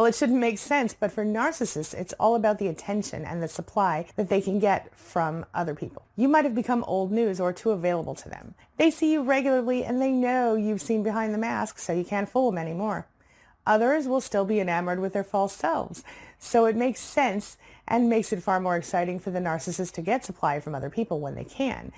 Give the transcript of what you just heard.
Well, it shouldn't make sense, but for narcissists, it's all about the attention and the supply that they can get from other people. You might have become old news or too available to them. They see you regularly and they know you've seen behind the mask, so you can't fool them anymore. Others will still be enamored with their false selves. So it makes sense and makes it far more exciting for the narcissist to get supply from other people when they can.